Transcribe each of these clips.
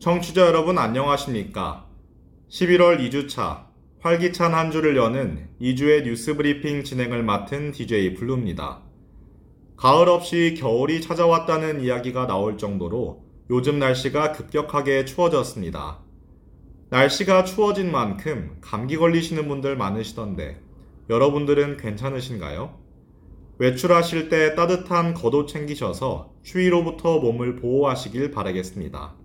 청취자 여러분 안녕하십니까? 11월 2주차 활기찬 한 주를 여는 2주의 뉴스 브리핑 진행을 맡은 DJ 블루입니다. 가을 없이 겨울이 찾아왔다는 이야기가 나올 정도로 요즘 날씨가 급격하게 추워졌습니다. 날씨가 추워진 만큼 감기 걸리시는 분들 많으시던데 여러분들은 괜찮으신가요? 외출하실 때 따뜻한 겉옷 챙기셔서 추위로부터 몸을 보호하시길 바라겠습니다.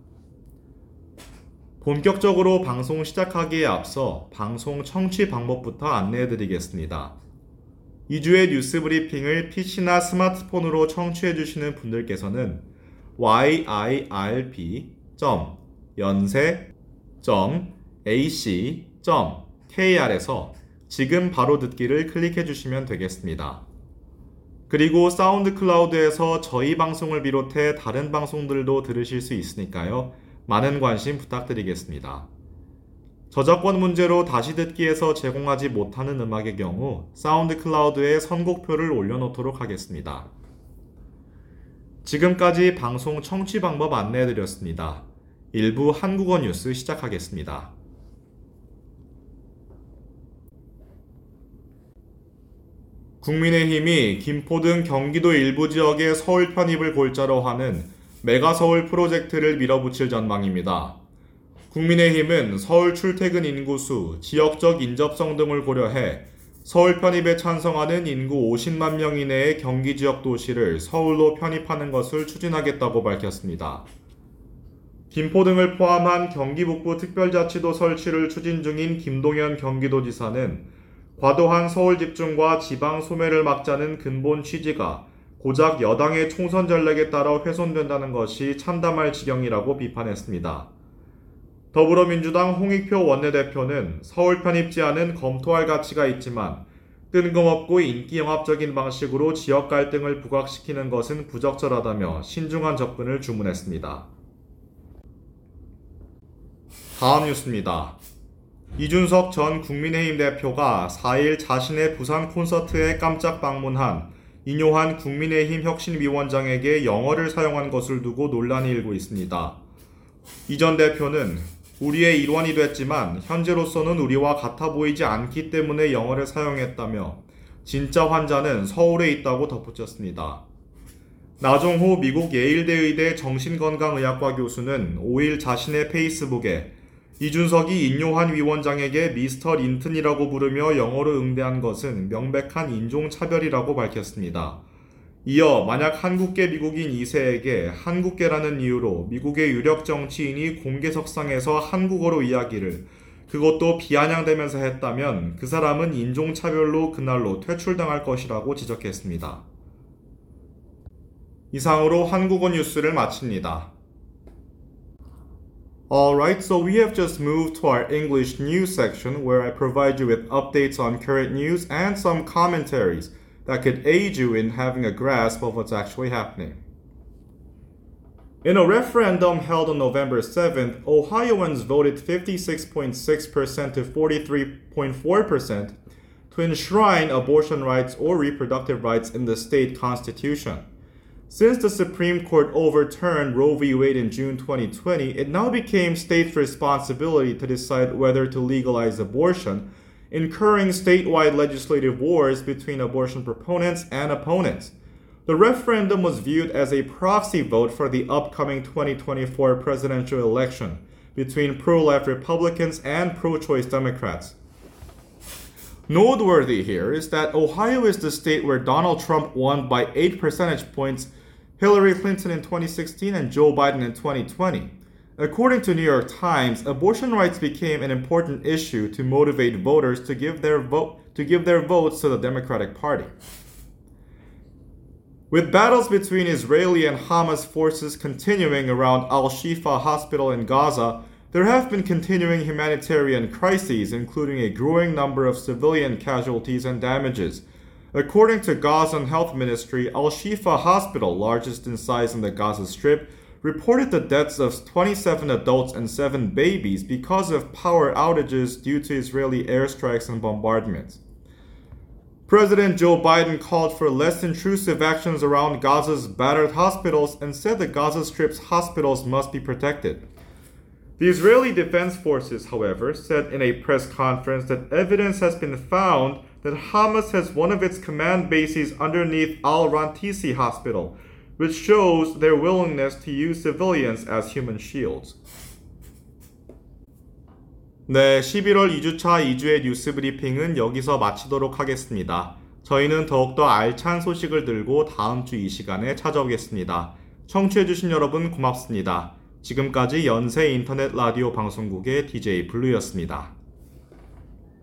본격적으로 방송 시작하기에 앞서 방송 청취 방법부터 안내해 드리겠습니다. 이 주의 뉴스 브리핑을 PC나 스마트폰으로 청취해 주시는 분들께서는 yirb.yonsei.ac.kr에서 지금 바로 듣기를 클릭해 주시면 되겠습니다. 그리고 SoundCloud에서 저희 방송을 비롯해 다른 방송들도 들으실 수 있으니까요. 많은 관심 부탁드리겠습니다. 저작권 문제로 다시 듣기에서 제공하지 못하는 음악의 경우 SoundCloud에 선곡표를 올려놓도록 하겠습니다. 지금까지 방송 청취 방법 안내해드렸습니다. 1부 한국어 뉴스 시작하겠습니다. 국민의힘이 김포 등 경기도 일부 지역의 서울 편입을 골자로 하는 메가서울 프로젝트를 밀어붙일 전망입니다. 국민의힘은 서울 출퇴근 인구수, 지역적 인접성 등을 고려해 서울 편입에 찬성하는 인구 50만 명 이내의 경기 지역 도시를 서울로 편입하는 것을 추진하겠다고 밝혔습니다. 김포 등을 포함한 경기 북부 특별자치도 설치를 추진 중인 김동연 경기도지사는 과도한 서울 집중과 지방 소매를 막자는 근본 취지가 고작 여당의 총선 전략에 따라 훼손된다는 것이 참담할 지경이라고 비판했습니다. 더불어민주당 홍익표 원내대표는 서울 편입 제안은 검토할 가치가 있지만 뜬금없고 인기 영합적인 방식으로 지역 갈등을 부각시키는 것은 부적절하다며 신중한 접근을 주문했습니다. 다음 뉴스입니다. 이준석 전 국민의힘 대표가 4일 자신의 부산 콘서트에 깜짝 방문한 인요한 국민의힘 혁신위원장에게 영어를 사용한 것을 두고 논란이 일고 있습니다. 이 전 대표는 우리의 일원이 됐지만 현재로서는 우리와 같아 보이지 않기 때문에 영어를 사용했다며 진짜 환자는 서울에 있다고 덧붙였습니다. 나종호 미국 예일대 의대 정신건강의학과 교수는 5일 자신의 페이스북에 이준석이 인요한 위원장에게 미스터 린튼이라고 부르며 영어로 응대한 것은 명백한 인종차별이라고 밝혔습니다. 이어 만약 한국계 미국인 2세에게 한국계라는 이유로 미국의 유력 정치인이 공개석상에서 한국어로 이야기를 그것도 비아냥대면서 했다면 그 사람은 인종차별로 그날로 퇴출당할 것이라고 지적했습니다. 이상으로 한국어 뉴스를 마칩니다. Alright, so we have just moved to our English news section where I provide you with updates on current news and some commentaries. that could aid you in having a grasp of what's actually happening. In a referendum held on November 7th, Ohioans voted 56.6% to 43.4% to enshrine abortion rights or reproductive rights in the state constitution. Since the Supreme Court overturned Roe v. Wade in June 2020, it now became states' responsibility to decide whether to legalize abortion incurring statewide legislative wars between abortion proponents and opponents. The referendum was viewed as a proxy vote for the upcoming 2024 presidential election between pro life Republicans and pro choice Democrats. Noteworthy here is that Ohio is the state where Donald Trump won by 8 percentage points Hillary Clinton in 2016 and Joe Biden in 2020. According to New York Times, abortion rights became an important issue to motivate voters to give their vote to give their votes to the Democratic Party. With battles between Israeli and Hamas forces continuing around Al Shifa Hospital in Gaza, there have been continuing humanitarian crises, including a growing number of civilian casualties and damages. According to Gazan Health Ministry, Al Shifa Hospital, largest in size in the Gaza Strip, reported the deaths of 27 adults and 7 babies because of power outages due to Israeli airstrikes and bombardments. President Joe Biden called for less intrusive actions around Gaza's battered hospitals and said the Gaza Strip's hospitals must be protected. The Israeli Defense Forces, however, said in a press conference that evidence has been found that Hamas has one of its command bases underneath Al Rantisi Hospital, which shows their willingness to use civilians as human shields. 네, 11월 2주차 2주의 뉴스 브리핑은 여기서 마치도록 하겠습니다. 저희는 더욱더 알찬 소식을 들고 다음 주 이 시간에 찾아오겠습니다. 청취해주신 여러분 고맙습니다. 지금까지 연세 인터넷 라디오 방송국의 DJ 블루였습니다.